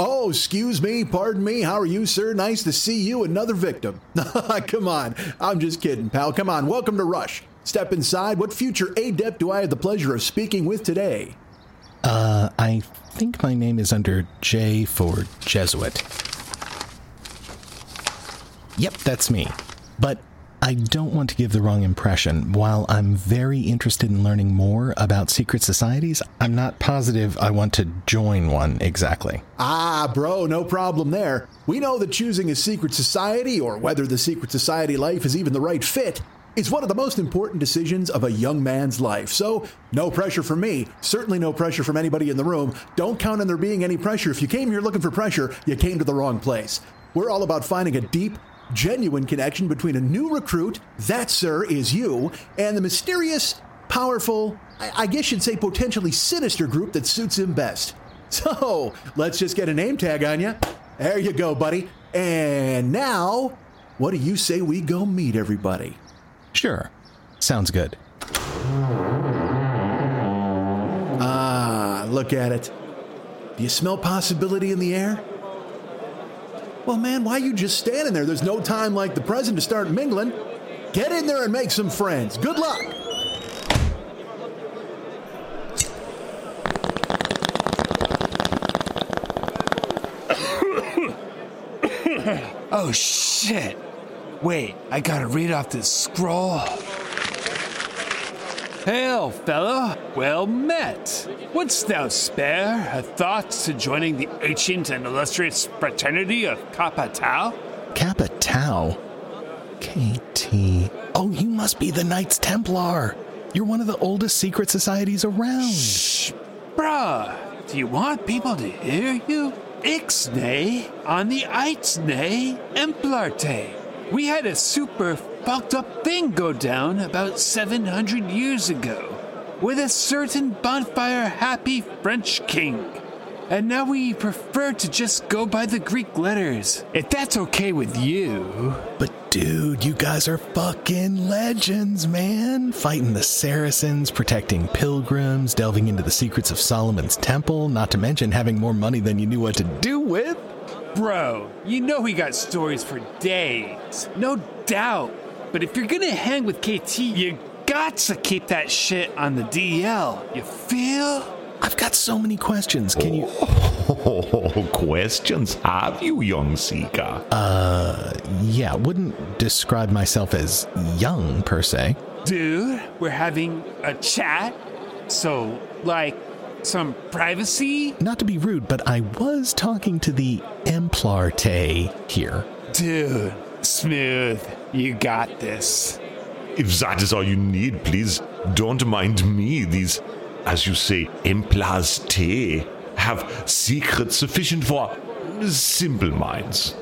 Oh, excuse me, pardon me. How are you, sir? Nice to see you. Another victim. Come on. I'm just kidding, pal. Come on. Welcome to Rush. Step inside. What future adept do I have the pleasure of speaking with today? Uh, I think my name is under J for Jesuit. Yep, that's me. But I don't want to give the wrong impression. While I'm very interested in learning more about secret societies, I'm not positive I want to join one exactly. Ah, bro, no problem there. We know that choosing a secret society, or whether the secret society life is even the right fit, is one of the most important decisions of a young man's life. So, no pressure from me. Certainly no pressure from anybody in the room. Don't count on there being any pressure. If you came here looking for pressure, you came to the wrong place. We're all about finding a deep, genuine connection between a new recruit, that, sir, is you, and the mysterious, powerful, I, I guess you'd say potentially sinister group that suits him best. So, let's just get a name tag on you. There you go, buddy. And now, what do you say we go meet everybody? Sure. Sounds good. Ah, look at it. Do you smell possibility in the air? Well, man, why are you just standing there? There's no time like the present to start mingling. Get in there and make some friends. Good luck. Oh shit! Wait, I gotta read off this scroll. Hail, fellow! Well met! Wouldst thou spare a thought to joining the ancient and illustrious fraternity of Kappa Tau? Kappa Tau? KT. Oh, you must be the Knights Templar. You're one of the oldest secret societies around. Shh, bruh! Do you want people to hear you? Ixnay on the Itsnay Emplarte. We had a super fucked up thing go down about 700 years ago with a certain bonfire happy French king. And now we prefer to just go by the Greek letters, if that's okay with you. But dude, you guys are fucking legends, man. Fighting the Saracens, protecting pilgrims, delving into the secrets of Solomon's temple, not to mention having more money than you knew what to do with. Bro, you know we got stories for days. No doubt. But if you're gonna hang with KT, you got to keep that shit on the DL. You feel? I've got so many questions. Can you. Oh, questions have you, young seeker? Uh, yeah, wouldn't describe myself as young per se. Dude, we're having a chat. So, like, some privacy? Not to be rude, but I was talking to the Emplarte here. Dude, smooth. You got this. If that is all you need, please don't mind me. These, as you say, Emplars Te have secrets sufficient for simple minds.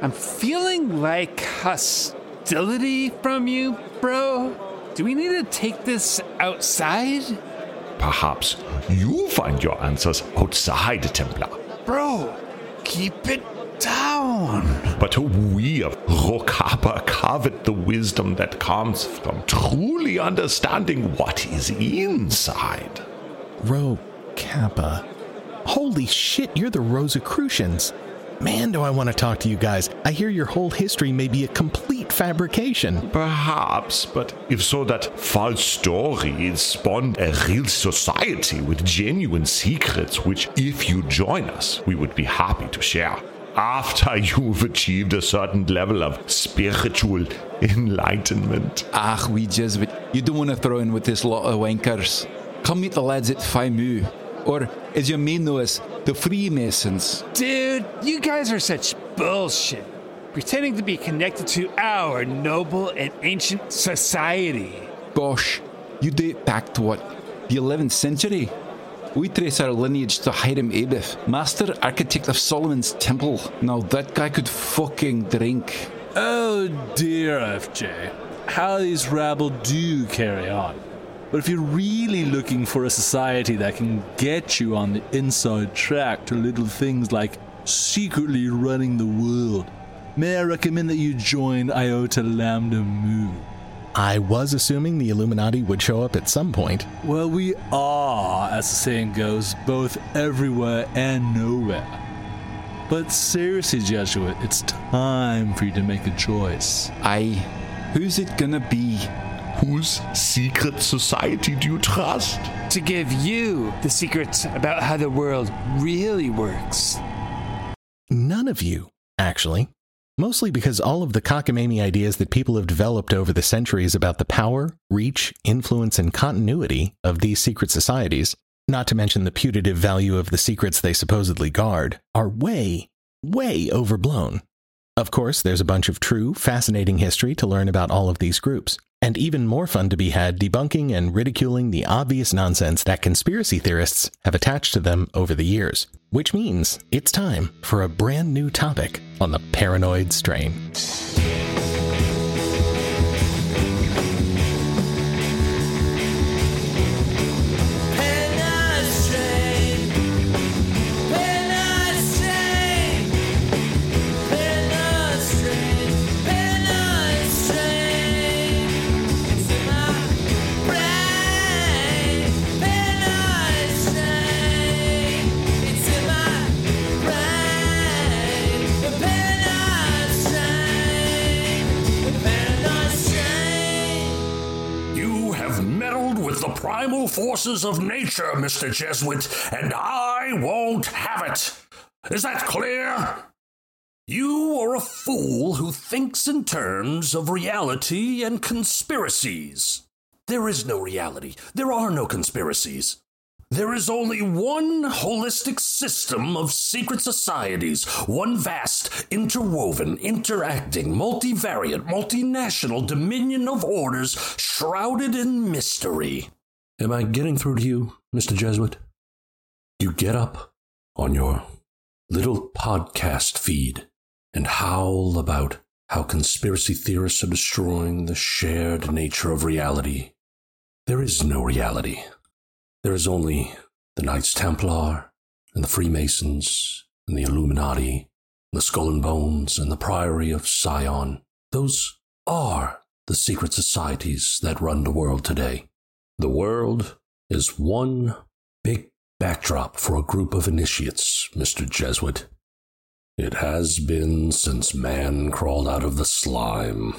I'm feeling like hostility from you, bro. Do we need to take this outside? Perhaps you find your answers outside the Templar. Bro, keep it down. But we of Rokapa covet the wisdom that comes from truly understanding what is inside. Rho Kappa. Holy shit, you're the Rosicrucians. Man, do I want to talk to you guys. I hear your whole history may be a complete fabrication. Perhaps, but if so, that false story spawned a real society with genuine secrets, which, if you join us, we would be happy to share. After you've achieved a certain level of spiritual enlightenment. Ah, we Jesuit, you don't want to throw in with this lot of wankers. Come meet the lads at Mu, or as you may know us, the Freemasons. Dude, you guys are such bullshit. Pretending to be connected to our noble and ancient society. Gosh, you date back to what, the 11th century. We trace our lineage to Hiram Abiff, master architect of Solomon's Temple. Now that guy could fucking drink. Oh dear, FJ. How these rabble do carry on. But if you're really looking for a society that can get you on the inside track to little things like secretly running the world, may I recommend that you join Iota Lambda Mu. I was assuming the Illuminati would show up at some point. Well, we are, as the saying goes, both everywhere and nowhere. But seriously, Jesuit, it's time for you to make a choice. Aye. Who's it gonna be? Whose secret society do you trust? To give you the secrets about how the world really works. None of you, actually. Mostly because all of the cockamamie ideas that people have developed over the centuries about the power, reach, influence, and continuity of these secret societies, not to mention the putative value of the secrets they supposedly guard, are way, way overblown. Of course, there's a bunch of true, fascinating history to learn about all of these groups, and even more fun to be had debunking and ridiculing the obvious nonsense that conspiracy theorists have attached to them over the years. Which means it's time for a brand new topic on the paranoid strain. Forces of nature, Mr. Jesuit, and I won't have it. Is that clear? You are a fool who thinks in terms of reality and conspiracies. There is no reality. There are no conspiracies. There is only one holistic system of secret societies, one vast, interwoven, interacting, multivariate, multinational dominion of orders shrouded in mystery. Am I getting through to you, Mr. Jesuit? You get up on your little podcast feed and howl about how conspiracy theorists are destroying the shared nature of reality. There is no reality. There is only the Knights Templar and the Freemasons and the Illuminati, the Skull and Bones and the Priory of Sion. Those are the secret societies that run the world today. The world is one big backdrop for a group of initiates, Mr. Jesuit. It has been since man crawled out of the slime.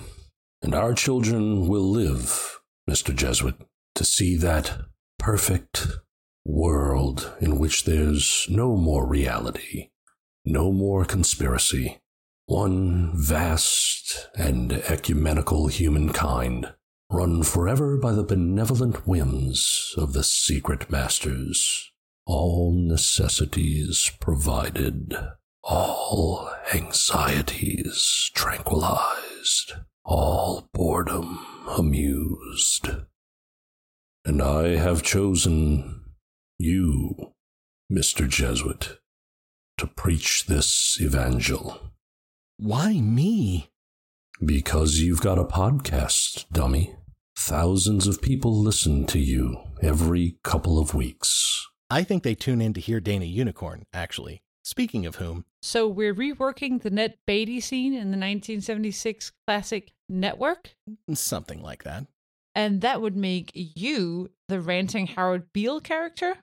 And our children will live, Mr. Jesuit, to see that perfect world in which there's no more reality, no more conspiracy, one vast and ecumenical humankind, run forever by the benevolent whims of the secret masters, all necessities provided, all anxieties tranquilized, all boredom amused. And I have chosen you, Mr. Jesuit, to preach this evangel. Why me? Because you've got a podcast, dummy. Thousands of people listen to you every couple of weeks. I think they tune in to hear Dana Unicorn, actually. Speaking of whom, So we're reworking the Ned Beatty scene in the 1976 classic Network, something like that. and that would make you the ranting Howard Beale character?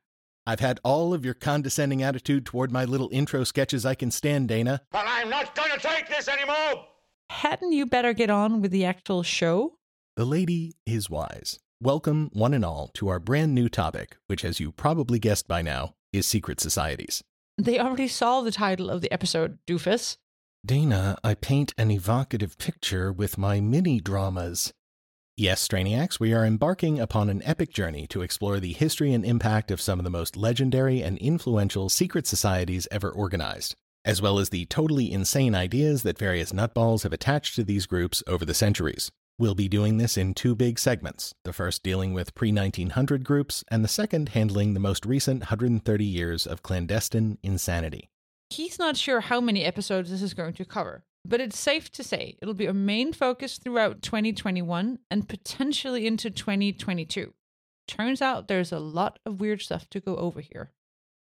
I've had all of your condescending attitude toward my little intro sketches I can stand, Dana. But I'm not going to take this anymore! Hadn't you better get on with the actual show? The lady is wise. Welcome, one and all, to our brand new topic, which, as you probably guessed by now, is secret societies. They already saw the title of the episode, doofus. Dana, I paint an evocative picture with my mini dramas. Yes, Strainiacs, we are embarking upon an epic journey to explore the history and impact of some of the most legendary and influential secret societies ever organized, as well as the totally insane ideas that various nutballs have attached to these groups over the centuries. We'll be doing this in two big segments the first dealing with pre 1900 groups, and the second handling the most recent 130 years of clandestine insanity. He's not sure how many episodes this is going to cover, but it's safe to say it'll be a main focus throughout 2021 and potentially into 2022. Turns out there's a lot of weird stuff to go over here.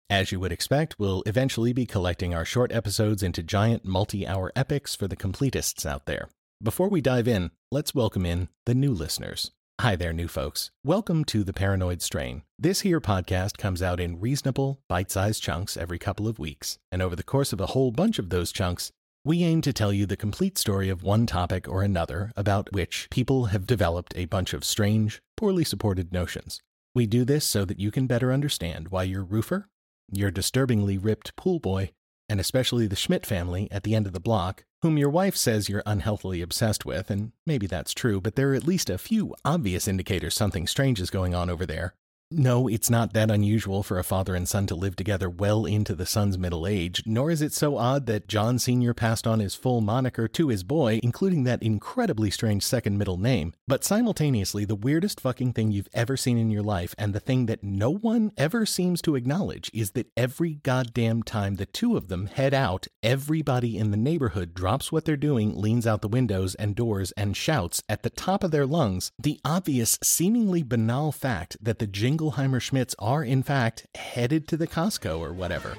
As you would expect, we'll eventually be collecting our short episodes into giant multi hour epics for the completists out there. Before we dive in, let's welcome in the new listeners. Hi there, new folks. Welcome to The Paranoid Strain. This here podcast comes out in reasonable, bite sized chunks every couple of weeks, and over the course of a whole bunch of those chunks, we aim to tell you the complete story of one topic or another about which people have developed a bunch of strange, poorly supported notions. We do this so that you can better understand why your roofer, your disturbingly ripped pool boy, and especially the Schmidt family at the end of the block, whom your wife says you're unhealthily obsessed with, and maybe that's true, but there are at least a few obvious indicators something strange is going on over there, no, it's not that unusual for a father and son to live together well into the son's middle age, nor is it so odd that John Sr. passed on his full moniker to his boy, including that incredibly strange second middle name. But simultaneously, the weirdest fucking thing you've ever seen in your life, and the thing that no one ever seems to acknowledge, is that every goddamn time the two of them head out, everybody in the neighborhood drops what they're doing, leans out the windows and doors, and shouts at the top of their lungs the obvious, seemingly banal fact that the jingle Jingleheimer Schmidts are, in fact, headed to the Costco or whatever.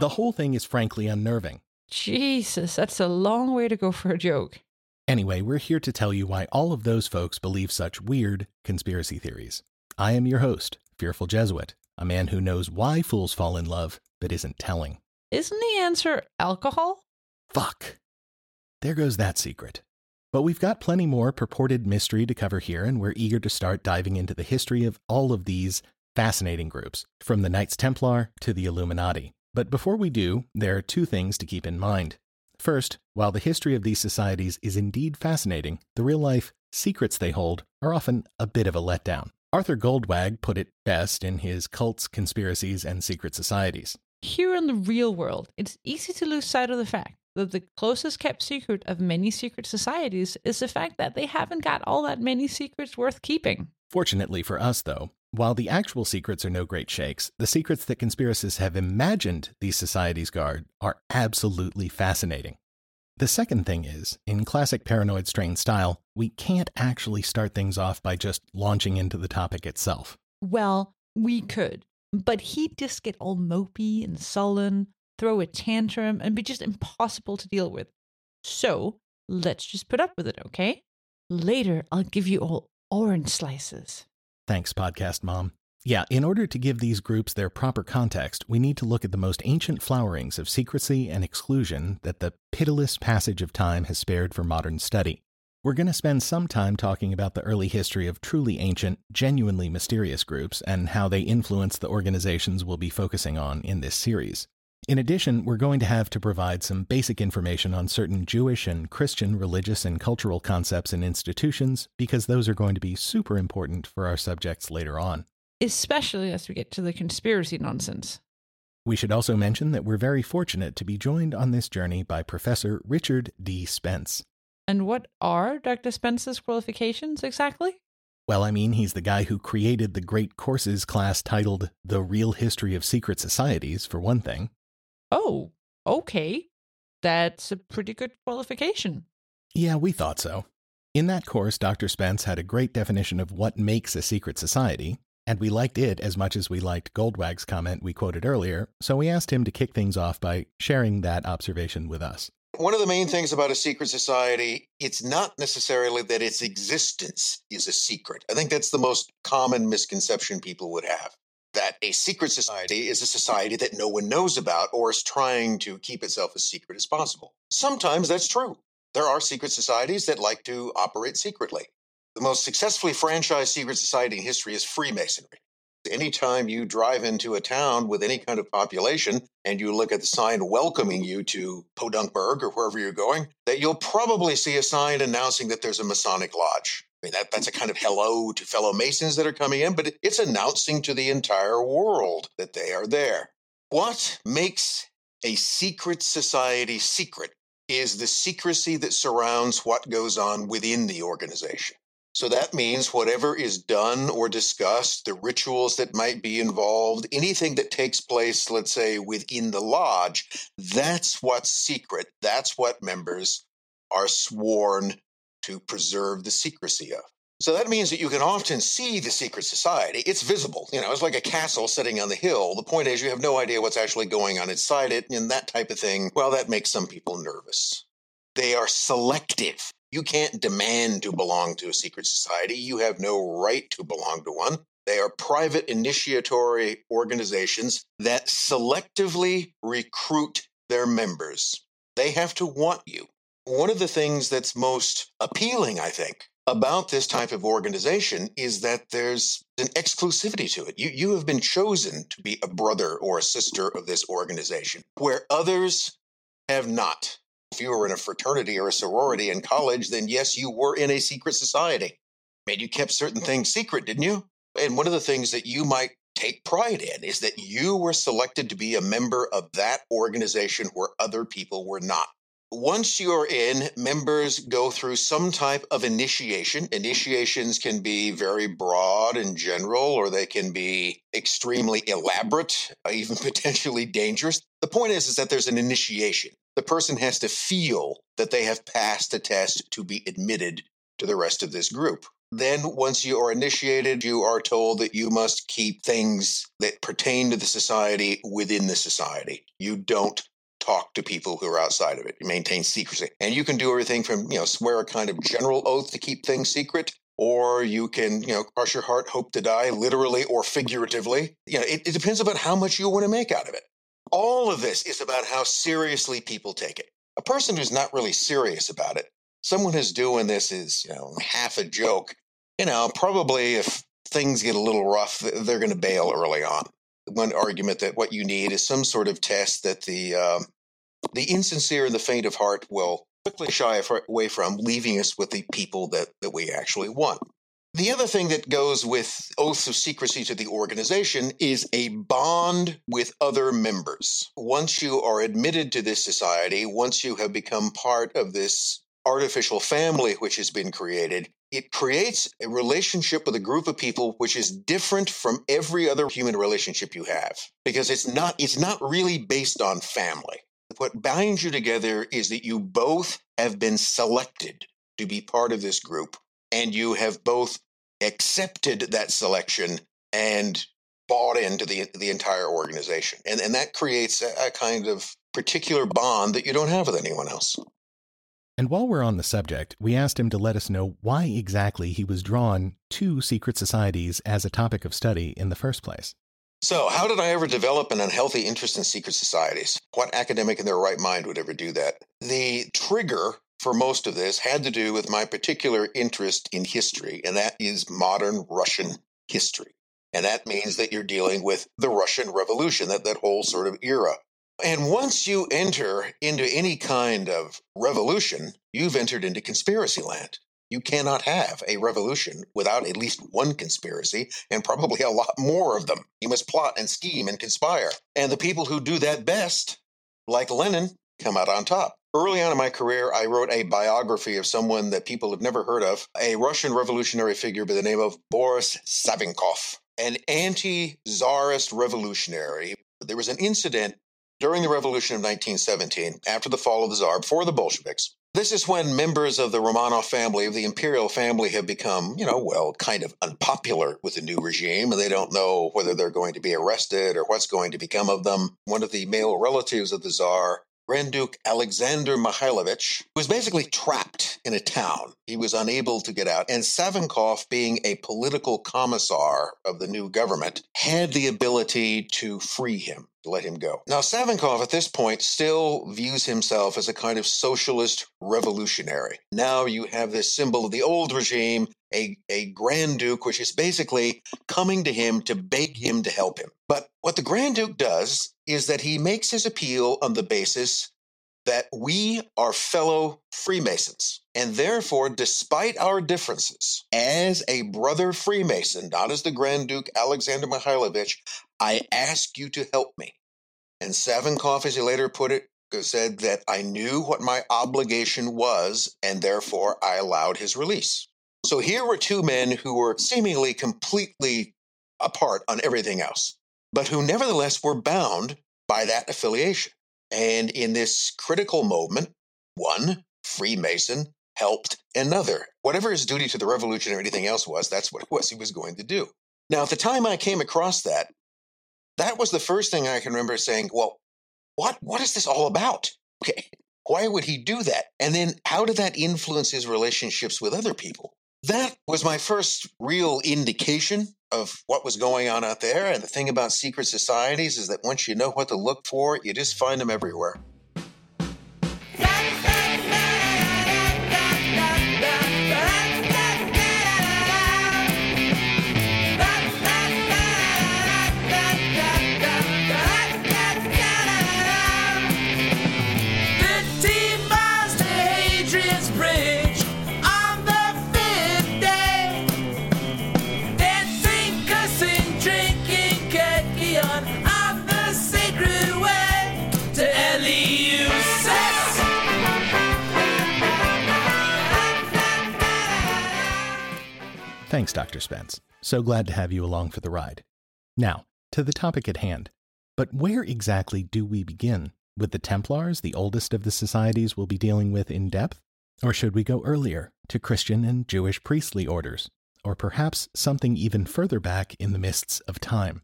The whole thing is frankly unnerving. Jesus, that's a long way to go for a joke. Anyway, we're here to tell you why all of those folks believe such weird conspiracy theories. I am your host, Fearful Jesuit, a man who knows why fools fall in love but isn't telling. Isn't the answer alcohol? Fuck. There goes that secret. But we've got plenty more purported mystery to cover here, and we're eager to start diving into the history of all of these fascinating groups, from the Knights Templar to the Illuminati. But before we do, there are two things to keep in mind. First, while the history of these societies is indeed fascinating, the real life secrets they hold are often a bit of a letdown. Arthur Goldwag put it best in his Cults, Conspiracies, and Secret Societies. Here in the real world, it's easy to lose sight of the fact that the closest kept secret of many secret societies is the fact that they haven't got all that many secrets worth keeping. Fortunately for us, though, while the actual secrets are no great shakes, the secrets that conspiracists have imagined these societies guard are absolutely fascinating. The second thing is, in classic paranoid strain style, we can't actually start things off by just launching into the topic itself. Well, we could, but he'd just get all mopey and sullen, throw a tantrum, and be just impossible to deal with. So let's just put up with it, okay? Later, I'll give you all orange slices. Thanks, Podcast Mom. Yeah, in order to give these groups their proper context, we need to look at the most ancient flowerings of secrecy and exclusion that the pitiless passage of time has spared for modern study. We're going to spend some time talking about the early history of truly ancient, genuinely mysterious groups and how they influence the organizations we'll be focusing on in this series. In addition, we're going to have to provide some basic information on certain Jewish and Christian religious and cultural concepts and institutions because those are going to be super important for our subjects later on. Especially as we get to the conspiracy nonsense. We should also mention that we're very fortunate to be joined on this journey by Professor Richard D. Spence. And what are Dr. Spence's qualifications exactly? Well, I mean, he's the guy who created the great courses class titled The Real History of Secret Societies, for one thing. Oh, okay. That's a pretty good qualification. Yeah, we thought so. In that course, Dr. Spence had a great definition of what makes a secret society, and we liked it as much as we liked Goldwag's comment we quoted earlier, so we asked him to kick things off by sharing that observation with us. One of the main things about a secret society, it's not necessarily that its existence is a secret. I think that's the most common misconception people would have that a secret society is a society that no one knows about or is trying to keep itself as secret as possible. Sometimes that's true. There are secret societies that like to operate secretly. The most successfully franchised secret society in history is Freemasonry. Anytime you drive into a town with any kind of population and you look at the sign welcoming you to Podunkburg or wherever you're going, that you'll probably see a sign announcing that there's a Masonic lodge. I mean, that, that's a kind of hello to fellow Masons that are coming in, but it's announcing to the entire world that they are there. What makes a secret society secret is the secrecy that surrounds what goes on within the organization. So that means whatever is done or discussed, the rituals that might be involved, anything that takes place, let's say, within the lodge, that's what's secret. That's what members are sworn to preserve the secrecy of. So that means that you can often see the secret society. It's visible. You know, it's like a castle sitting on the hill. The point is, you have no idea what's actually going on inside it, and that type of thing. Well, that makes some people nervous. They are selective. You can't demand to belong to a secret society. You have no right to belong to one. They are private initiatory organizations that selectively recruit their members. They have to want you. One of the things that's most appealing, I think, about this type of organization is that there's an exclusivity to it. You, you have been chosen to be a brother or a sister of this organization, where others have not. If you were in a fraternity or a sorority in college, then yes, you were in a secret society. And you kept certain things secret, didn't you? And one of the things that you might take pride in is that you were selected to be a member of that organization where other people were not once you're in, members go through some type of initiation. Initiations can be very broad and general, or they can be extremely elaborate, uh, even potentially dangerous. The point is, is that there's an initiation. The person has to feel that they have passed a test to be admitted to the rest of this group. Then, once you are initiated, you are told that you must keep things that pertain to the society within the society. You don't talk to people who are outside of it. You maintain secrecy. And you can do everything from, you know, swear a kind of general oath to keep things secret, or you can, you know, crush your heart, hope to die, literally or figuratively. You know, it, it depends about how much you want to make out of it. All of this is about how seriously people take it. A person who's not really serious about it, someone who's doing this is, you know, half a joke, you know, probably if things get a little rough, they're going to bail early on one argument that what you need is some sort of test that the um, the insincere and the faint of heart will quickly shy away from, leaving us with the people that, that we actually want. The other thing that goes with oaths of secrecy to the organization is a bond with other members. Once you are admitted to this society, once you have become part of this artificial family which has been created, it creates a relationship with a group of people which is different from every other human relationship you have because it's not it's not really based on family. What binds you together is that you both have been selected to be part of this group and you have both accepted that selection and bought into the the entire organization. And and that creates a, a kind of particular bond that you don't have with anyone else and while we're on the subject, we asked him to let us know why exactly he was drawn to secret societies as a topic of study in the first place. So, how did I ever develop an unhealthy interest in secret societies? What academic in their right mind would ever do that? The trigger for most of this had to do with my particular interest in history, and that is modern Russian history. And that means that you're dealing with the Russian Revolution, that, that whole sort of era. And once you enter into any kind of revolution, you've entered into conspiracy land. You cannot have a revolution without at least one conspiracy and probably a lot more of them. You must plot and scheme and conspire. And the people who do that best, like Lenin, come out on top. Early on in my career, I wrote a biography of someone that people have never heard of, a Russian revolutionary figure by the name of Boris Savinkov, an anti czarist revolutionary. There was an incident during the revolution of 1917, after the fall of the Tsar, before the Bolsheviks. This is when members of the Romanov family, of the imperial family, have become, you know, well, kind of unpopular with the new regime, and they don't know whether they're going to be arrested or what's going to become of them. One of the male relatives of the Tsar Grand Duke Alexander Mikhailovich was basically trapped in a town. He was unable to get out. And Savinkov, being a political commissar of the new government, had the ability to free him, let him go. Now, Savinkov at this point still views himself as a kind of socialist revolutionary. Now you have this symbol of the old regime, a, a Grand Duke, which is basically coming to him to beg him to help him. But what the Grand Duke does is that he makes his appeal on the basis that we are fellow Freemasons. And therefore, despite our differences, as a brother Freemason, not as the Grand Duke Alexander Mikhailovich, I ask you to help me. And as he later put it, said that I knew what my obligation was, and therefore I allowed his release. So here were two men who were seemingly completely apart on everything else, but who nevertheless were bound by that affiliation. And in this critical moment, one Freemason helped another. Whatever his duty to the revolution or anything else was, that's what it was he was going to do. Now, at the time I came across that, that was the first thing I can remember saying, well, what, what is this all about? Okay, why would he do that? And then how did that influence his relationships with other people? That was my first real indication of what was going on out there. And the thing about secret societies is that once you know what to look for, you just find them everywhere. Thanks, Dr. Spence. So glad to have you along for the ride. Now, to the topic at hand. But where exactly do we begin? With the Templars, the oldest of the societies we'll be dealing with in depth? Or should we go earlier, to Christian and Jewish priestly orders? Or perhaps something even further back in the mists of time?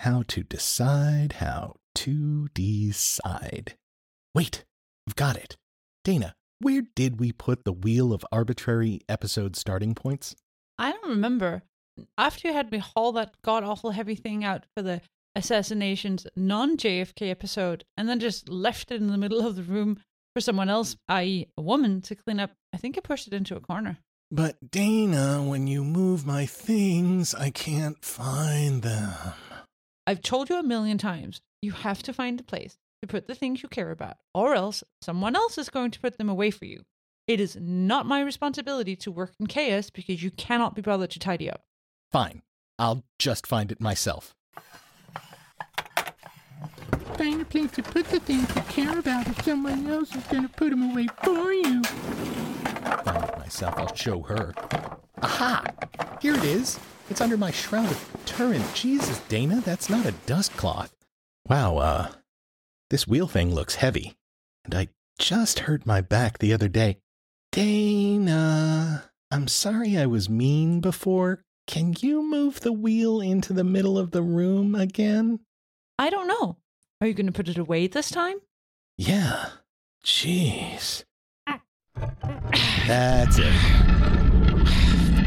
How to decide, how to decide. Wait, I've got it. Dana, where did we put the wheel of arbitrary episode starting points? I don't remember. After you had me haul that god awful heavy thing out for the assassinations non JFK episode and then just left it in the middle of the room for someone else, i.e., a woman, to clean up, I think I pushed it into a corner. But Dana, when you move my things, I can't find them. I've told you a million times you have to find a place to put the things you care about, or else someone else is going to put them away for you. It is not my responsibility to work in chaos because you cannot be bothered to tidy up. Fine. I'll just find it myself. Find a place to put the things you care about if someone else is going to put them away for you. Find it myself. I'll show her. Aha! Here it is. It's under my shroud of Turin. Jesus, Dana, that's not a dust cloth. Wow, uh, this wheel thing looks heavy. And I just hurt my back the other day. Dana, I'm sorry I was mean before. Can you move the wheel into the middle of the room again? I don't know. Are you going to put it away this time? Yeah. Jeez. That's it.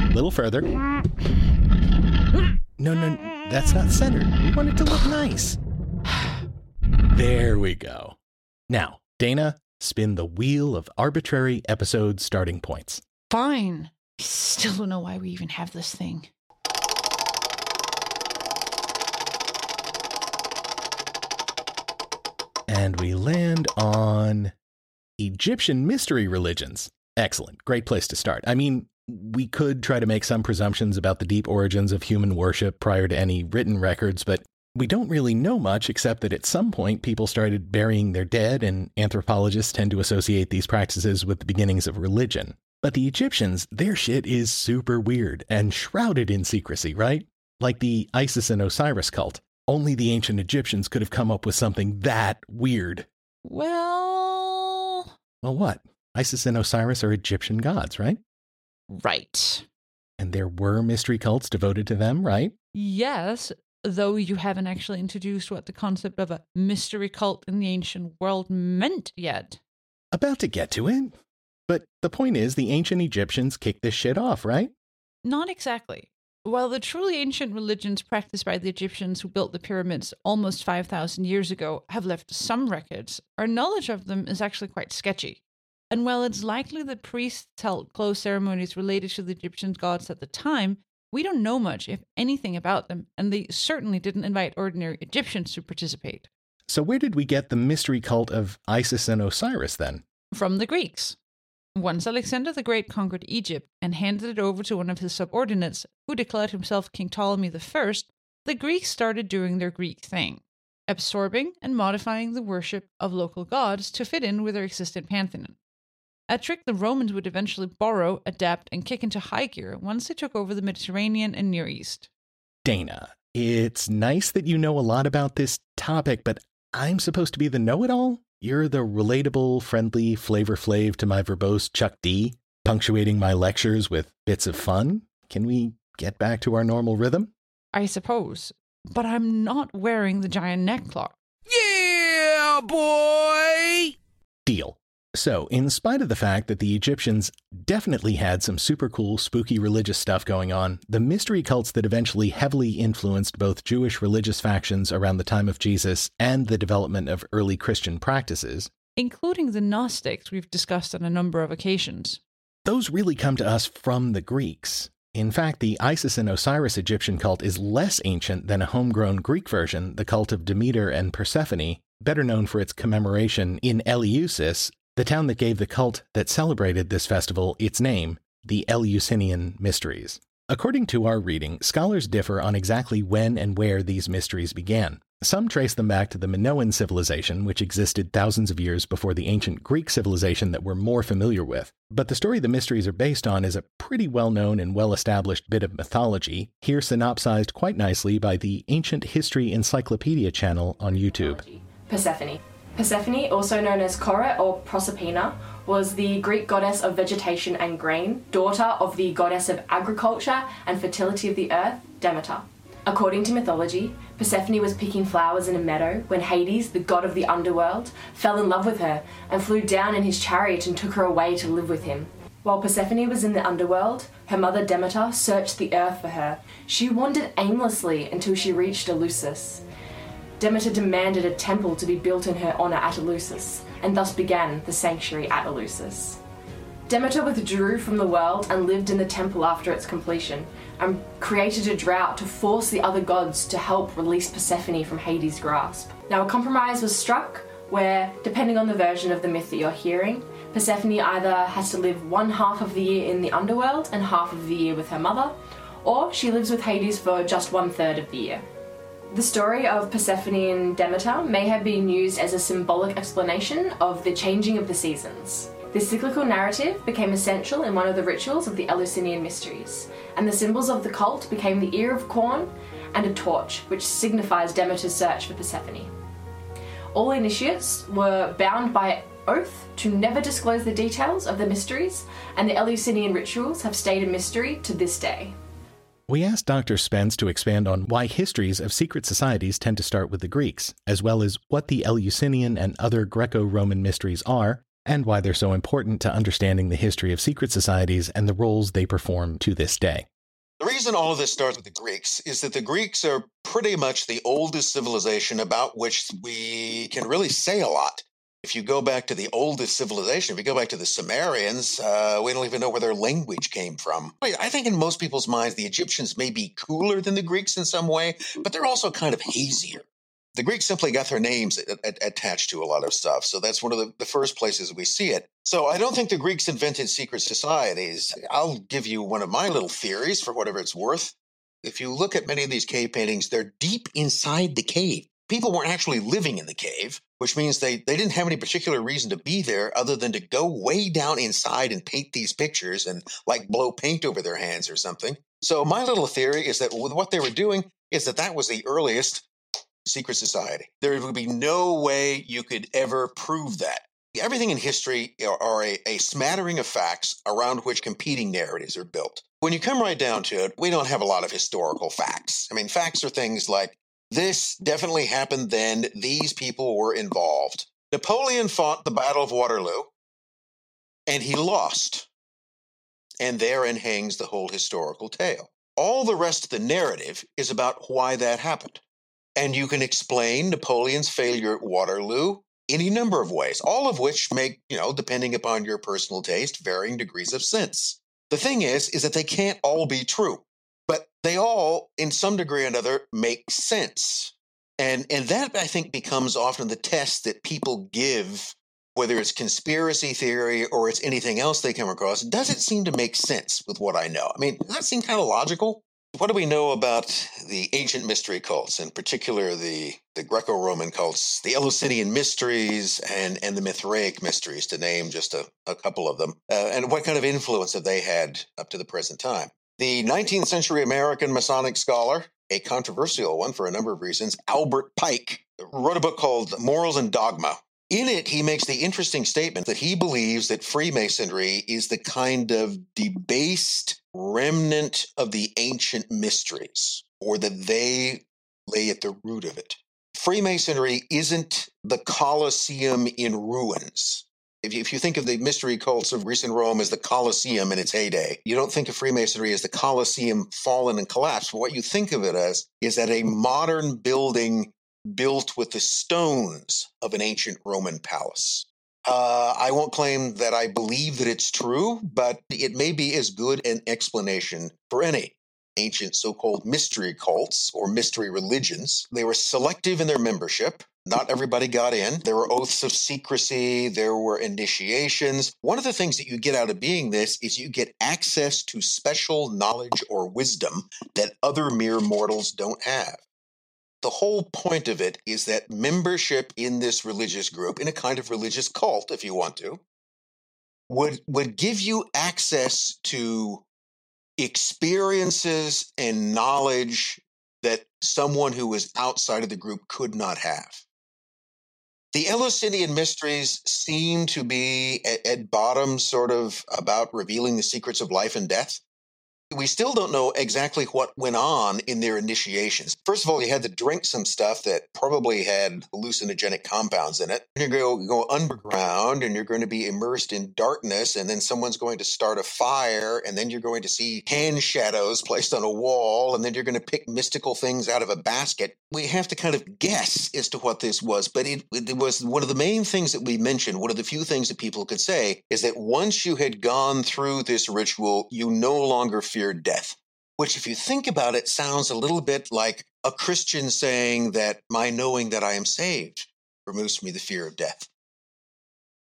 A little further. No, no, that's not centered. We want it to look nice. There we go. Now, Dana, spin the wheel of arbitrary episode starting points. Fine. I still don't know why we even have this thing. And we land on Egyptian mystery religions. Excellent. Great place to start. I mean, we could try to make some presumptions about the deep origins of human worship prior to any written records, but we don't really know much except that at some point people started burying their dead, and anthropologists tend to associate these practices with the beginnings of religion. But the Egyptians, their shit is super weird and shrouded in secrecy, right? Like the Isis and Osiris cult. Only the ancient Egyptians could have come up with something that weird. Well. Well, what? Isis and Osiris are Egyptian gods, right? Right. And there were mystery cults devoted to them, right? Yes, though you haven't actually introduced what the concept of a mystery cult in the ancient world meant yet. About to get to it. But the point is, the ancient Egyptians kicked this shit off, right? Not exactly. While the truly ancient religions practiced by the Egyptians who built the pyramids almost 5,000 years ago have left some records, our knowledge of them is actually quite sketchy. And while it's likely that priests held close ceremonies related to the Egyptian gods at the time, we don't know much, if anything, about them, and they certainly didn't invite ordinary Egyptians to participate. So, where did we get the mystery cult of Isis and Osiris then? From the Greeks. Once Alexander the Great conquered Egypt and handed it over to one of his subordinates, who declared himself King Ptolemy I, the Greeks started doing their Greek thing. absorbing and modifying the worship of local gods to fit in with their existing pantheon. A trick the Romans would eventually borrow, adapt, and kick into high gear once they took over the Mediterranean and Near East. Dana, it's nice that you know a lot about this topic, but I'm supposed to be the know it all? You're the relatable, friendly flavor flav to my verbose Chuck D, punctuating my lectures with bits of fun? Can we get back to our normal rhythm? I suppose, but I'm not wearing the giant neck clock. Yeah, boy! Deal. So, in spite of the fact that the Egyptians definitely had some super cool, spooky religious stuff going on, the mystery cults that eventually heavily influenced both Jewish religious factions around the time of Jesus and the development of early Christian practices, including the Gnostics we've discussed on a number of occasions, those really come to us from the Greeks. In fact, the Isis and Osiris Egyptian cult is less ancient than a homegrown Greek version, the cult of Demeter and Persephone, better known for its commemoration in Eleusis, the town that gave the cult that celebrated this festival its name, the Eleusinian Mysteries. According to our reading, scholars differ on exactly when and where these mysteries began. Some trace them back to the Minoan civilization, which existed thousands of years before the ancient Greek civilization that we're more familiar with. But the story the mysteries are based on is a pretty well known and well established bit of mythology, here synopsized quite nicely by the Ancient History Encyclopedia channel on YouTube. Persephone. Persephone, also known as Kora or Proserpina, was the Greek goddess of vegetation and grain, daughter of the goddess of agriculture and fertility of the earth, Demeter. According to mythology, Persephone was picking flowers in a meadow when Hades, the god of the underworld, fell in love with her and flew down in his chariot and took her away to live with him. While Persephone was in the underworld, her mother Demeter searched the earth for her. She wandered aimlessly until she reached Eleusis. Demeter demanded a temple to be built in her honor at Eleusis, and thus began the sanctuary at Eleusis. Demeter withdrew from the world and lived in the temple after its completion, and created a drought to force the other gods to help release Persephone from Hades' grasp. Now, a compromise was struck where, depending on the version of the myth that you're hearing, Persephone either has to live one half of the year in the underworld and half of the year with her mother, or she lives with Hades for just one third of the year. The story of Persephone and Demeter may have been used as a symbolic explanation of the changing of the seasons. This cyclical narrative became essential in one of the rituals of the Eleusinian mysteries, and the symbols of the cult became the ear of corn and a torch, which signifies Demeter's search for Persephone. All initiates were bound by oath to never disclose the details of the mysteries, and the Eleusinian rituals have stayed a mystery to this day. We asked Dr. Spence to expand on why histories of secret societies tend to start with the Greeks, as well as what the Eleusinian and other Greco Roman mysteries are, and why they're so important to understanding the history of secret societies and the roles they perform to this day. The reason all of this starts with the Greeks is that the Greeks are pretty much the oldest civilization about which we can really say a lot. If you go back to the oldest civilization, if you go back to the Sumerians, uh, we don't even know where their language came from. I think in most people's minds, the Egyptians may be cooler than the Greeks in some way, but they're also kind of hazier the Greeks simply got their names a- a- attached to a lot of stuff. So that's one of the, the first places we see it. So I don't think the Greeks invented secret societies. I'll give you one of my little theories for whatever it's worth. If you look at many of these cave paintings, they're deep inside the cave. People weren't actually living in the cave, which means they, they didn't have any particular reason to be there other than to go way down inside and paint these pictures and like blow paint over their hands or something. So my little theory is that what they were doing is that that was the earliest secret society. There would be no way you could ever prove that. Everything in history are, are a, a smattering of facts around which competing narratives are built. When you come right down to it, we don't have a lot of historical facts. I mean, facts are things like this definitely happened then, these people were involved. Napoleon fought the Battle of Waterloo and he lost. And therein hangs the whole historical tale. All the rest of the narrative is about why that happened. And you can explain Napoleon's failure at Waterloo any number of ways, all of which make, you know, depending upon your personal taste, varying degrees of sense. The thing is, is that they can't all be true, they all, in some degree or another, make sense. And, and that, I think, becomes often the test that people give, whether it's conspiracy theory or it's anything else they come across. Does it seem to make sense with what I know? I mean, does that seem kind of logical? What do we know about the ancient mystery cults, in particular the, the Greco Roman cults, the Eleusinian mysteries, and, and the Mithraic mysteries, to name just a, a couple of them? Uh, and what kind of influence have they had up to the present time? The 19th century American Masonic scholar, a controversial one for a number of reasons, Albert Pike, wrote a book called Morals and Dogma. In it, he makes the interesting statement that he believes that Freemasonry is the kind of debased remnant of the ancient mysteries, or that they lay at the root of it. Freemasonry isn't the Colosseum in ruins. If you, if you think of the mystery cults of recent Rome as the Colosseum in its heyday, you don't think of Freemasonry as the Colosseum fallen and collapsed. But What you think of it as is that a modern building built with the stones of an ancient Roman palace. Uh, I won't claim that I believe that it's true, but it may be as good an explanation for any ancient so called mystery cults or mystery religions. They were selective in their membership. Not everybody got in. There were oaths of secrecy. There were initiations. One of the things that you get out of being this is you get access to special knowledge or wisdom that other mere mortals don't have the whole point of it is that membership in this religious group, in a kind of religious cult, if you want to, would would give you access to experiences and knowledge that someone who was outside of the group could not have. The Eleusinian mysteries seem to be at, at bottom sort of about revealing the secrets of life and death we still don't know exactly what went on in their initiations. First of all, you had to drink some stuff that probably had hallucinogenic compounds in it. You're going to go underground and you're going to be immersed in darkness, and then someone's going to start a fire, and then you're going to see hand shadows placed on a wall, and then you're going to pick mystical things out of a basket. We have to kind of guess as to what this was, but it, it was one of the main things that we mentioned. One of the few things that people could say is that once you had gone through this ritual, you no longer death, which, if you think about it, sounds a little bit like a Christian saying that my knowing that I am saved removes me the fear of death.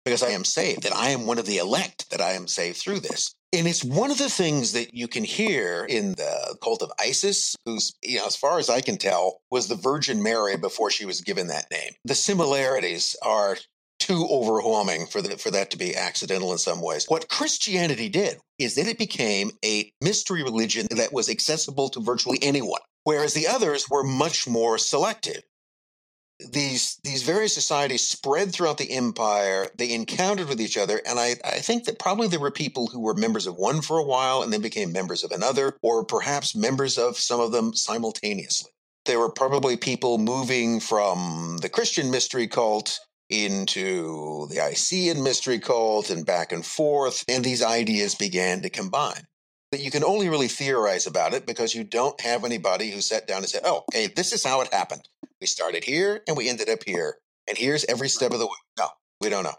Because I am saved, that I am one of the elect, that I am saved through this. And it's one of the things that you can hear in the cult of Isis, who's, you know, as far as I can tell, was the Virgin Mary before she was given that name. The similarities are too overwhelming for, the, for that to be accidental in some ways. What Christianity did is that it became a mystery religion that was accessible to virtually anyone, whereas the others were much more selective. These, these various societies spread throughout the empire. They encountered with each other. And I, I think that probably there were people who were members of one for a while and then became members of another, or perhaps members of some of them simultaneously. There were probably people moving from the Christian mystery cult into the Icene mystery cult and back and forth, and these ideas began to combine. But you can only really theorize about it because you don't have anybody who sat down and said, oh, okay, this is how it happened. We started here and we ended up here, and here's every step of the way. No, we don't know.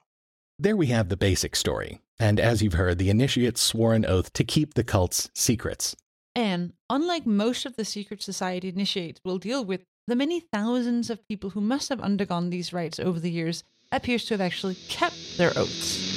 There we have the basic story. And as you've heard, the initiates swore an oath to keep the cult's secrets. And unlike most of the secret society initiates will deal with, the many thousands of people who must have undergone these rites over the years appears to have actually kept their oaths.